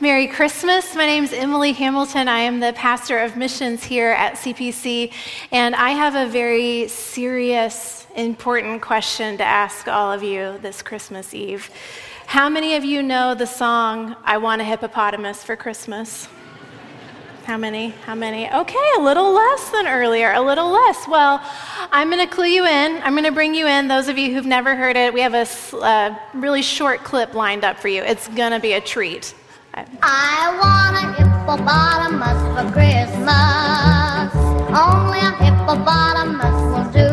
Merry Christmas. My name is Emily Hamilton. I am the pastor of missions here at CPC, and I have a very serious, important question to ask all of you this Christmas Eve. How many of you know the song, I Want a Hippopotamus for Christmas? How many? How many? Okay, a little less than earlier, a little less. Well, I'm going to clue you in. I'm going to bring you in. Those of you who've never heard it, we have a uh, really short clip lined up for you. It's going to be a treat. I want a hippopotamus for Christmas. Only a hippopotamus will do.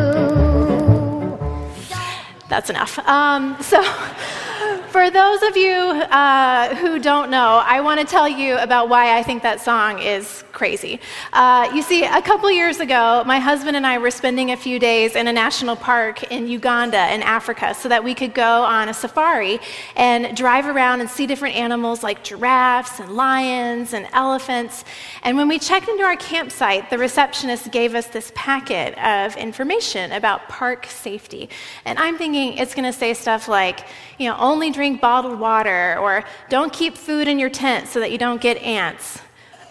That's enough. Um, so. For those of you uh, who don't know, I want to tell you about why I think that song is crazy. Uh, you see, a couple years ago, my husband and I were spending a few days in a national park in Uganda in Africa so that we could go on a safari and drive around and see different animals like giraffes and lions and elephants. And when we checked into our campsite, the receptionist gave us this packet of information about park safety. And I'm thinking it's going to say stuff like, you know, only drink bottled water, or don't keep food in your tent so that you don't get ants.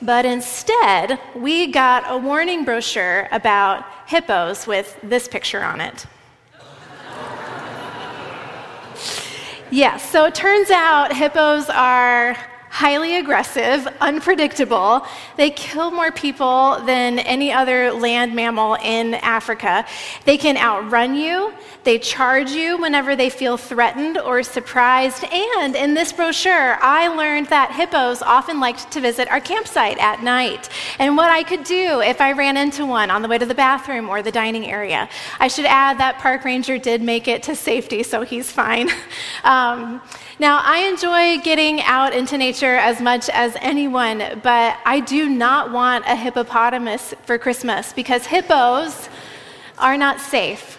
But instead, we got a warning brochure about hippos with this picture on it. yes, so it turns out hippos are highly aggressive, unpredictable. They kill more people than any other land mammal in Africa. They can outrun you. They charge you whenever they feel threatened or surprised. And in this brochure, I learned that hippos often liked to visit our campsite at night and what I could do if I ran into one on the way to the bathroom or the dining area. I should add that park ranger did make it to safety, so he's fine. Um, now, I enjoy getting out into nature as much as anyone, but I do not want a hippopotamus for Christmas because hippos are not safe.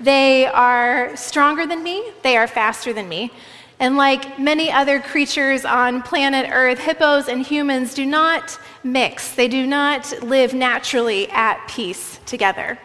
They are stronger than me, they are faster than me. And like many other creatures on planet Earth, hippos and humans do not mix, they do not live naturally at peace together.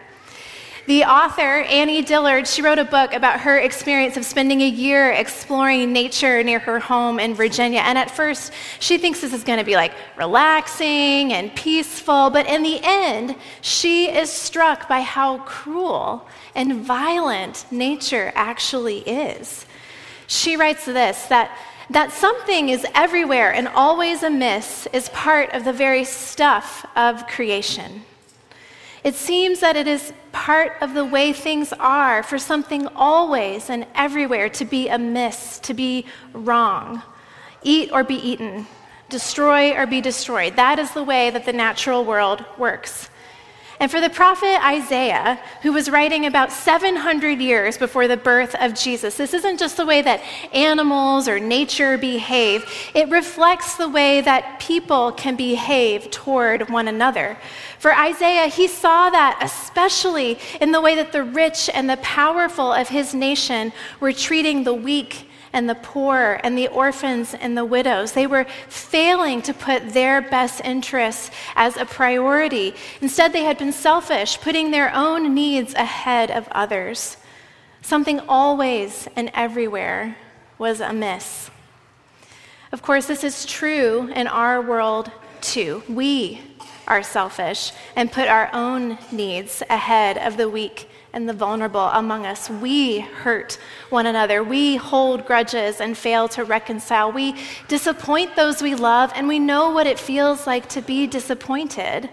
The author, Annie Dillard, she wrote a book about her experience of spending a year exploring nature near her home in Virginia. And at first, she thinks this is going to be like relaxing and peaceful. But in the end, she is struck by how cruel and violent nature actually is. She writes this that that something is everywhere and always amiss is part of the very stuff of creation. It seems that it is part of the way things are for something always and everywhere to be amiss, to be wrong, eat or be eaten, destroy or be destroyed. That is the way that the natural world works. And for the prophet Isaiah, who was writing about 700 years before the birth of Jesus, this isn't just the way that animals or nature behave, it reflects the way that people can behave toward one another. For Isaiah, he saw that especially in the way that the rich and the powerful of his nation were treating the weak and the poor and the orphans and the widows. They were failing to put their best interests as a priority. Instead, they had been selfish, putting their own needs ahead of others. Something always and everywhere was amiss. Of course, this is true in our world too. We are selfish and put our own needs ahead of the weak and the vulnerable among us. We hurt one another. We hold grudges and fail to reconcile. We disappoint those we love, and we know what it feels like to be disappointed.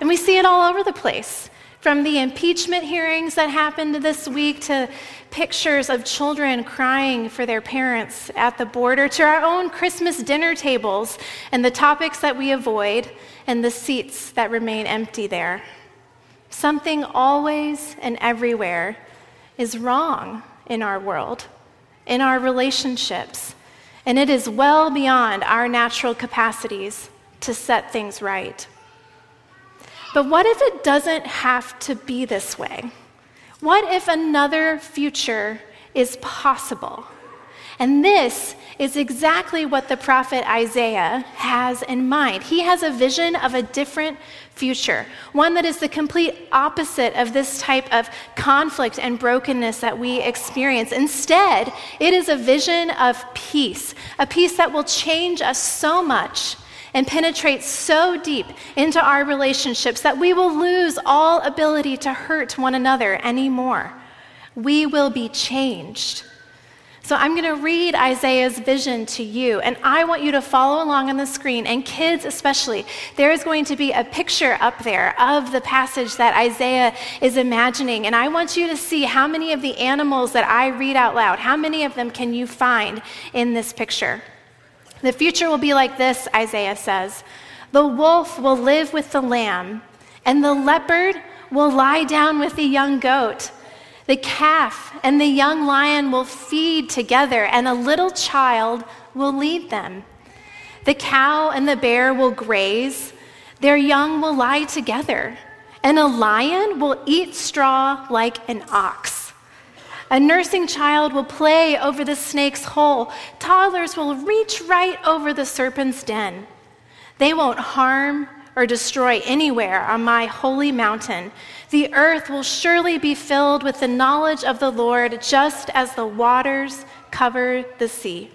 And we see it all over the place. From the impeachment hearings that happened this week to pictures of children crying for their parents at the border to our own Christmas dinner tables and the topics that we avoid and the seats that remain empty there. Something always and everywhere is wrong in our world, in our relationships, and it is well beyond our natural capacities to set things right. But what if it doesn't have to be this way? What if another future is possible? And this is exactly what the prophet Isaiah has in mind. He has a vision of a different future, one that is the complete opposite of this type of conflict and brokenness that we experience. Instead, it is a vision of peace, a peace that will change us so much and penetrate so deep into our relationships that we will lose all ability to hurt one another anymore. We will be changed. So I'm going to read Isaiah's vision to you, and I want you to follow along on the screen, and kids especially. There is going to be a picture up there of the passage that Isaiah is imagining, and I want you to see how many of the animals that I read out loud, how many of them can you find in this picture? The future will be like this, Isaiah says The wolf will live with the lamb, and the leopard will lie down with the young goat. The calf and the young lion will feed together, and a little child will lead them. The cow and the bear will graze, their young will lie together, and a lion will eat straw like an ox. A nursing child will play over the snake's hole. Toddlers will reach right over the serpent's den. They won't harm or destroy anywhere on my holy mountain. The earth will surely be filled with the knowledge of the Lord, just as the waters cover the sea.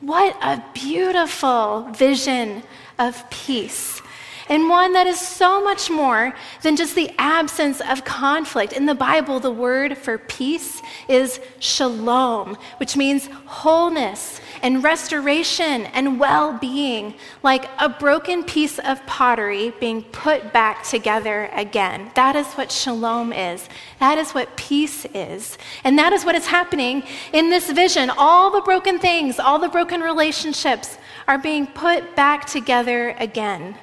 What a beautiful vision of peace and one that is so much more than just the absence of conflict. In the Bible, the word for peace is shalom, which means wholeness and restoration and well being, like a broken piece of pottery being put back together again. That is what shalom is. That is what peace is. And that is what is happening in this vision. All the broken things, all the broken relationships are being put back together again.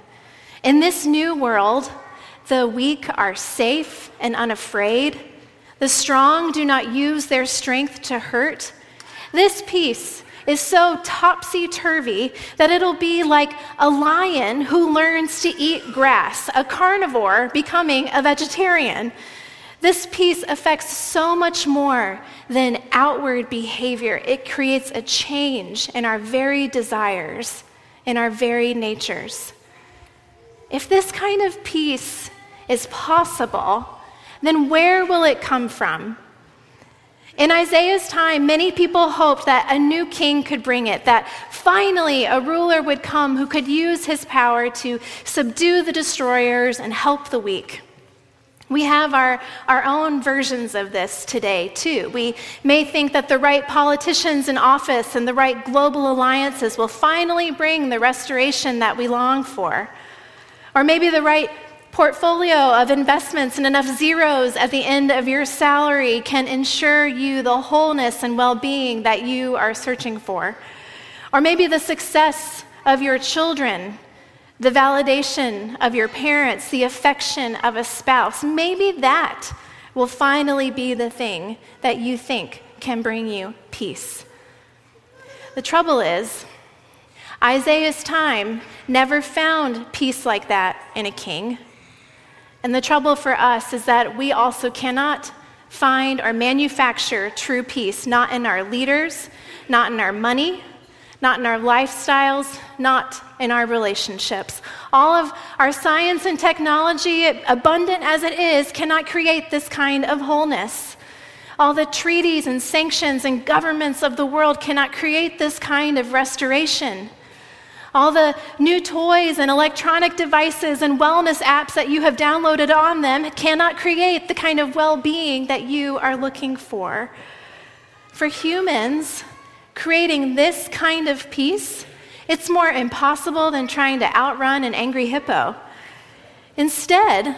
In this new world, the weak are safe and unafraid. The strong do not use their strength to hurt. This peace is so topsy turvy that it'll be like a lion who learns to eat grass, a carnivore becoming a vegetarian. This peace affects so much more than outward behavior. It creates a change in our very desires, in our very natures. If this kind of peace is possible, then where will it come from? In Isaiah's time, many people hoped that a new king could bring it, that finally a ruler would come who could use his power to subdue the destroyers and help the weak. We have our, our own versions of this today, too. We may think that the right politicians in office and the right global alliances will finally bring the restoration that we long for. Or maybe the right portfolio of investments and enough zeros at the end of your salary can ensure you the wholeness and well being that you are searching for. Or maybe the success of your children, the validation of your parents, the affection of a spouse. Maybe that will finally be the thing that you think can bring you peace. The trouble is, Isaiah's time never found peace like that in a king. And the trouble for us is that we also cannot find or manufacture true peace, not in our leaders, not in our money, not in our lifestyles, not in our relationships. All of our science and technology, abundant as it is, cannot create this kind of wholeness. All the treaties and sanctions and governments of the world cannot create this kind of restoration. All the new toys and electronic devices and wellness apps that you have downloaded on them cannot create the kind of well being that you are looking for. For humans, creating this kind of peace, it's more impossible than trying to outrun an angry hippo. Instead,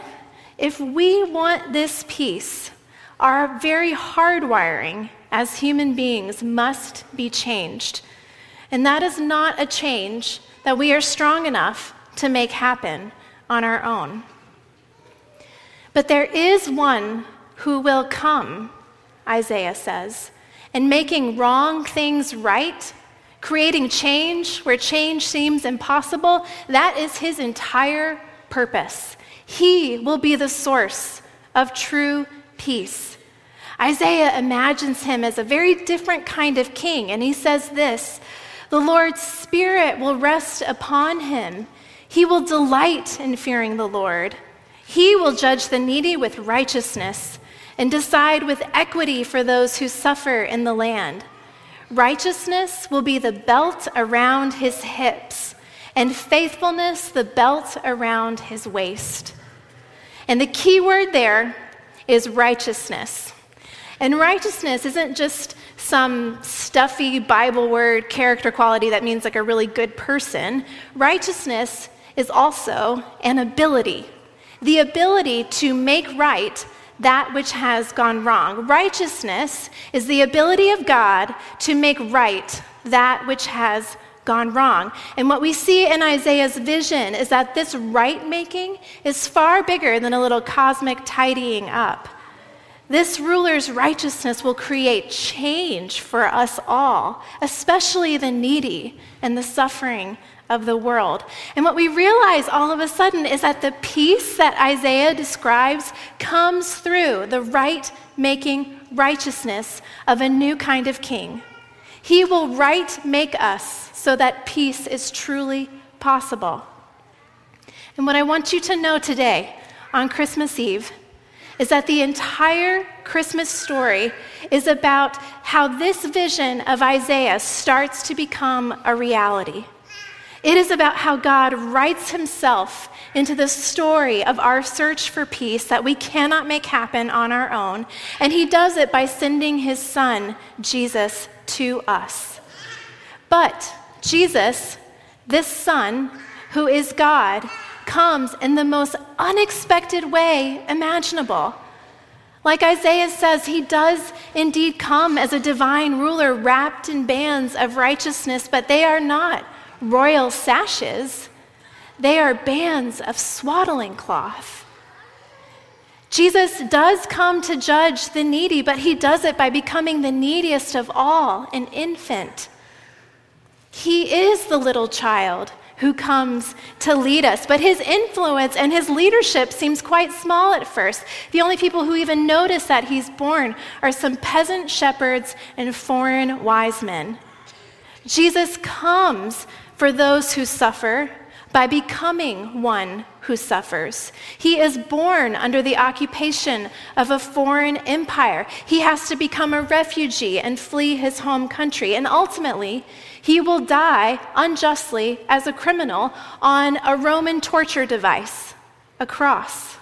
if we want this peace, our very hardwiring as human beings must be changed. And that is not a change that we are strong enough to make happen on our own. But there is one who will come, Isaiah says, and making wrong things right, creating change where change seems impossible, that is his entire purpose. He will be the source of true peace. Isaiah imagines him as a very different kind of king, and he says this The Lord's Spirit will rest upon him. He will delight in fearing the Lord. He will judge the needy with righteousness and decide with equity for those who suffer in the land. Righteousness will be the belt around his hips, and faithfulness the belt around his waist. And the key word there is righteousness. And righteousness isn't just some stuffy Bible word character quality that means like a really good person. Righteousness is also an ability the ability to make right that which has gone wrong. Righteousness is the ability of God to make right that which has gone wrong. And what we see in Isaiah's vision is that this right making is far bigger than a little cosmic tidying up. This ruler's righteousness will create change for us all, especially the needy and the suffering of the world. And what we realize all of a sudden is that the peace that Isaiah describes comes through the right making righteousness of a new kind of king. He will right make us so that peace is truly possible. And what I want you to know today on Christmas Eve is that the entire Christmas story is about how this vision of Isaiah starts to become a reality. It is about how God writes himself into the story of our search for peace that we cannot make happen on our own. And he does it by sending his son, Jesus, to us. But Jesus, this son, who is God, comes in the most unexpected way imaginable. Like Isaiah says, he does indeed come as a divine ruler wrapped in bands of righteousness, but they are not royal sashes, they are bands of swaddling cloth. Jesus does come to judge the needy, but he does it by becoming the neediest of all, an infant. He is the little child who comes to lead us, but his influence and his leadership seems quite small at first. The only people who even notice that he's born are some peasant shepherds and foreign wise men. Jesus comes for those who suffer by becoming one who suffers. He is born under the occupation of a foreign empire. He has to become a refugee and flee his home country. And ultimately, he will die unjustly as a criminal on a Roman torture device, a cross.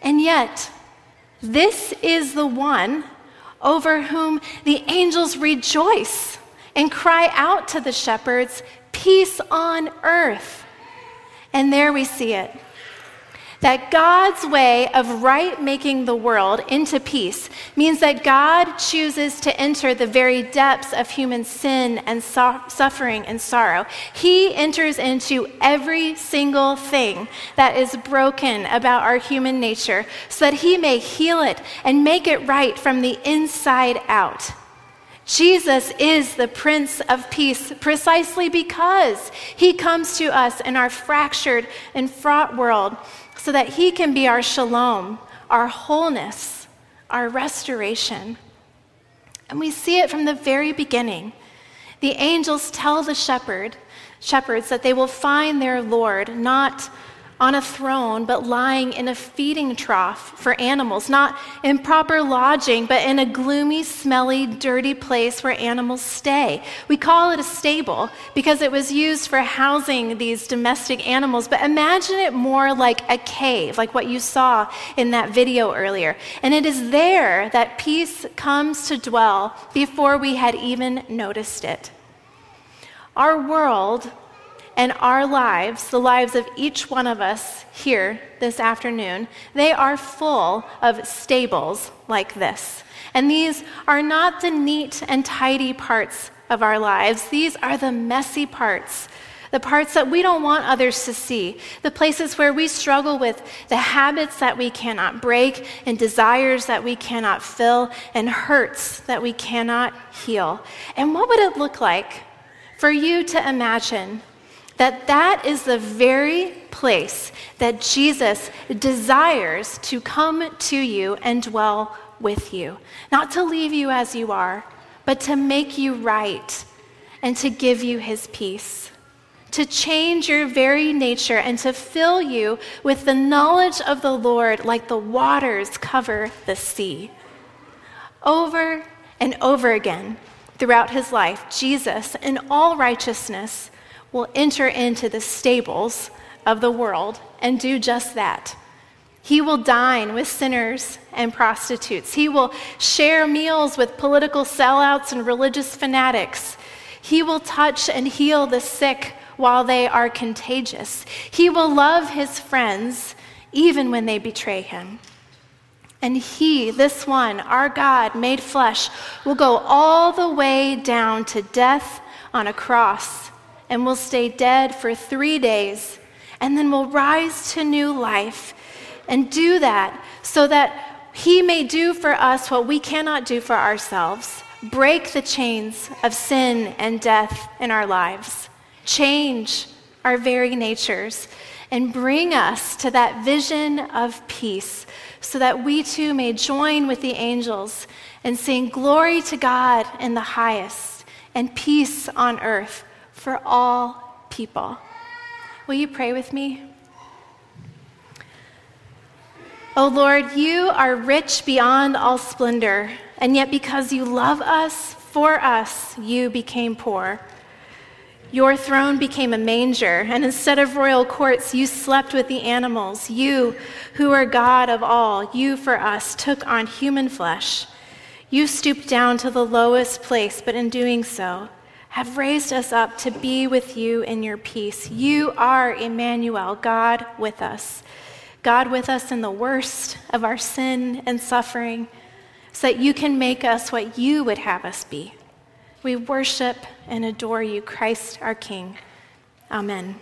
And yet, this is the one over whom the angels rejoice and cry out to the shepherds, Peace on earth. And there we see it. That God's way of right making the world into peace means that God chooses to enter the very depths of human sin and so- suffering and sorrow. He enters into every single thing that is broken about our human nature so that he may heal it and make it right from the inside out. Jesus is the Prince of Peace precisely because he comes to us in our fractured and fraught world so that he can be our shalom, our wholeness, our restoration. And we see it from the very beginning. The angels tell the shepherd, shepherds that they will find their Lord not on a throne, but lying in a feeding trough for animals, not in proper lodging, but in a gloomy, smelly, dirty place where animals stay. We call it a stable because it was used for housing these domestic animals, but imagine it more like a cave, like what you saw in that video earlier. And it is there that peace comes to dwell before we had even noticed it. Our world and our lives, the lives of each one of us here this afternoon, they are full of stables like this. And these are not the neat and tidy parts of our lives, these are the messy parts. The parts that we don't want others to see, the places where we struggle with the habits that we cannot break, and desires that we cannot fill, and hurts that we cannot heal. And what would it look like for you to imagine that that is the very place that Jesus desires to come to you and dwell with you, not to leave you as you are, but to make you right and to give you his peace, to change your very nature and to fill you with the knowledge of the Lord like the waters cover the sea. Over and over again throughout his life, Jesus, in all righteousness, will enter into the stables of the world and do just that. He will dine with sinners and prostitutes. He will share meals with political sellouts and religious fanatics. He will touch and heal the sick while they are contagious. He will love his friends even when they betray him. And he, this one, our God made flesh, will go all the way down to death on a cross and we'll stay dead for three days and then we'll rise to new life and do that so that he may do for us what we cannot do for ourselves break the chains of sin and death in our lives, change our very natures, and bring us to that vision of peace so that we too may join with the angels and sing glory to God in the highest and peace on earth for all people. Will you pray with me? O oh Lord, you are rich beyond all splendor, and yet because you love us, for us, you became poor. Your throne became a manger, and instead of royal courts, you slept with the animals. You, who are God of all, you for us took on human flesh. You stooped down to the lowest place, but in doing so, have raised us up to be with you in your peace. You are Emmanuel, God with us. God with us in the worst of our sin and suffering, so that you can make us what you would have us be. We worship and adore you, Christ our King. Amen.